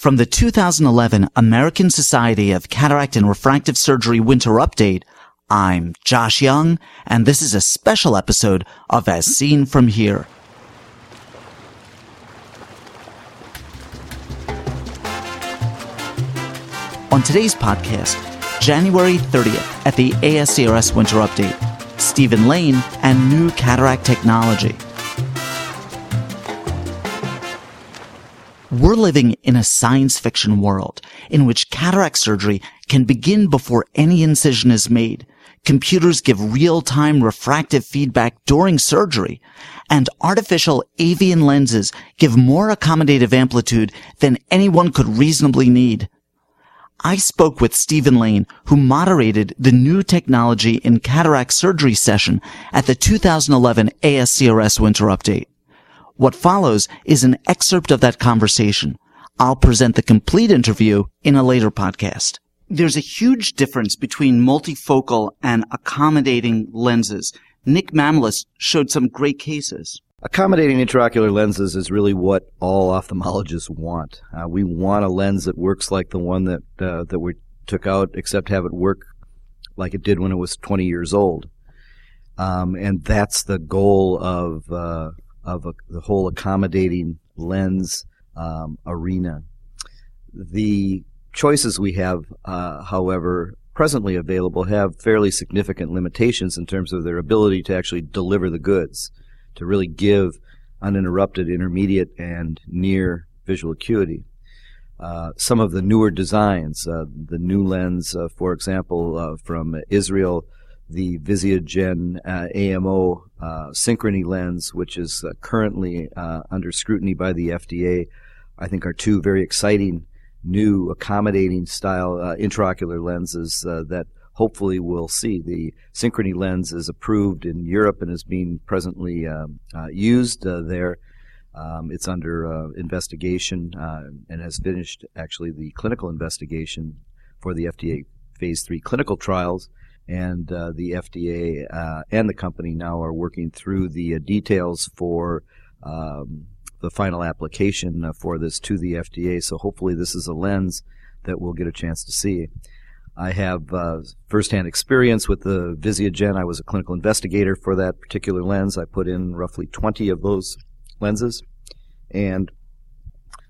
From the 2011 American Society of Cataract and Refractive Surgery Winter Update, I'm Josh Young, and this is a special episode of As Seen From Here. On today's podcast, January 30th at the ASCRS Winter Update, Stephen Lane and new cataract technology. We're living in a science fiction world in which cataract surgery can begin before any incision is made. Computers give real-time refractive feedback during surgery and artificial avian lenses give more accommodative amplitude than anyone could reasonably need. I spoke with Stephen Lane, who moderated the new technology in cataract surgery session at the 2011 ASCRS Winter Update. What follows is an excerpt of that conversation. I'll present the complete interview in a later podcast. There's a huge difference between multifocal and accommodating lenses. Nick Mamalis showed some great cases. Accommodating intraocular lenses is really what all ophthalmologists want. Uh, we want a lens that works like the one that uh, that we took out, except have it work like it did when it was 20 years old. Um, and that's the goal of uh, of a, the whole accommodating lens um, arena. The choices we have, uh, however, presently available have fairly significant limitations in terms of their ability to actually deliver the goods, to really give uninterrupted intermediate and near visual acuity. Uh, some of the newer designs, uh, the NuLens, uh, for example, uh, from Israel, the Visiogen uh, AMO uh, synchrony lens, which is uh, currently uh, under scrutiny by the FDA, I think are two very exciting new accommodating style uh, intraocular lenses uh, that hopefully we'll see. The synchrony lens is approved in Europe and is being presently um, used there. Um, it's under investigation and has finished actually the clinical investigation for the FDA phase three clinical trials and uh, the FDA uh, and the company now are working through the uh, details for um, the final application uh, for this to the FDA. So hopefully, this is a lens that we'll get a chance to see. I have uh, firsthand experience with the Visiogen. I was a clinical investigator for that particular lens. I put in roughly 20 of those lenses, and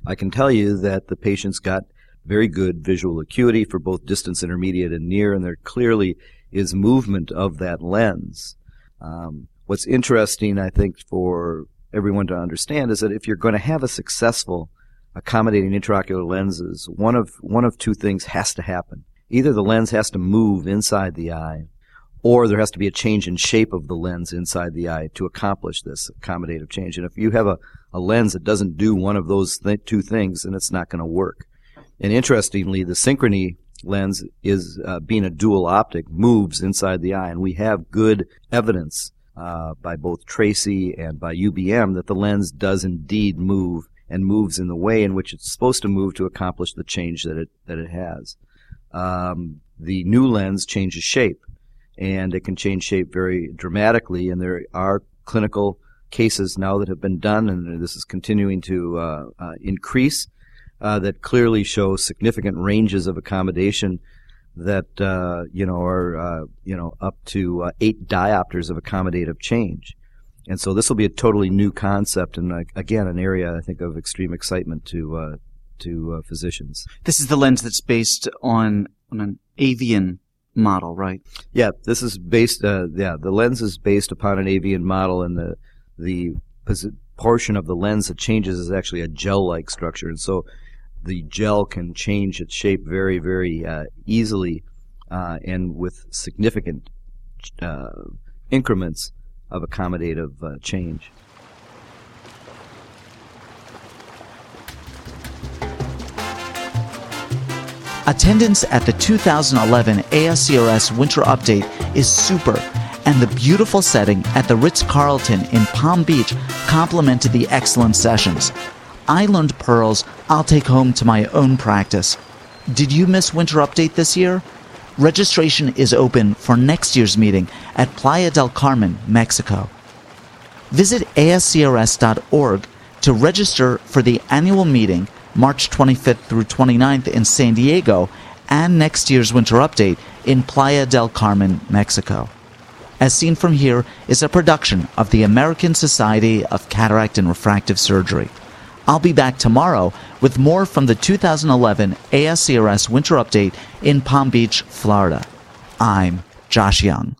I can tell you that the patients got very good visual acuity for both distance intermediate and near, and there clearly is movement of that lens. Um, what's interesting, I think, for everyone to understand is that if you're going to have a successful accommodating intraocular lenses, one of one of two things has to happen. Either the lens has to move inside the eye, or there has to be a change in shape of the lens inside the eye to accomplish this accommodative change. And if you have a, a lens that doesn't do one of those th- two things, then it's not going to work. And interestingly, the synchrony lens is uh, being a dual optic moves inside the eye, and we have good evidence uh, by both Tracy and by UBM that the lens does indeed move and moves in the way in which it's supposed to move to accomplish the change that it that it has. Um, the NuLens changes shape, and it can change shape very dramatically. And there are clinical cases now that have been done, and this is continuing to uh, uh increase uh, that clearly show significant ranges of accommodation that uh, you know are uh, you know up to uh, eight diopters of accommodative change. And so this will be a totally new concept, and uh, again, an area I think of extreme excitement to uh, to physicians. This is the lens that's based on on an avian model, right? Yeah, this is based. yeah, the lens is based upon an avian model, and the the portion of the lens that changes is actually a gel-like structure, and so the gel can change its shape very, very uh, easily uh, and with significant uh, increments of accommodative uh, change. Attendance at the 2011 ASCRS Winter Update is super, and the beautiful setting at the Ritz Carlton in Palm Beach complemented the excellent sessions. I learned pearls I'll take home to my own practice. Did you miss Winter Update this year? Registration is open for next year's meeting at Playa del Carmen, Mexico. Visit ascrs.org to register for the annual meeting March 25th through 29th in San Diego, and next year's winter update in Playa del Carmen, Mexico. As Seen from Here is a production of the American Society of Cataract and Refractive Surgery. I'll be back tomorrow with more from the 2011 ASCRS Winter Update in Palm Beach, Florida. I'm Josh Young.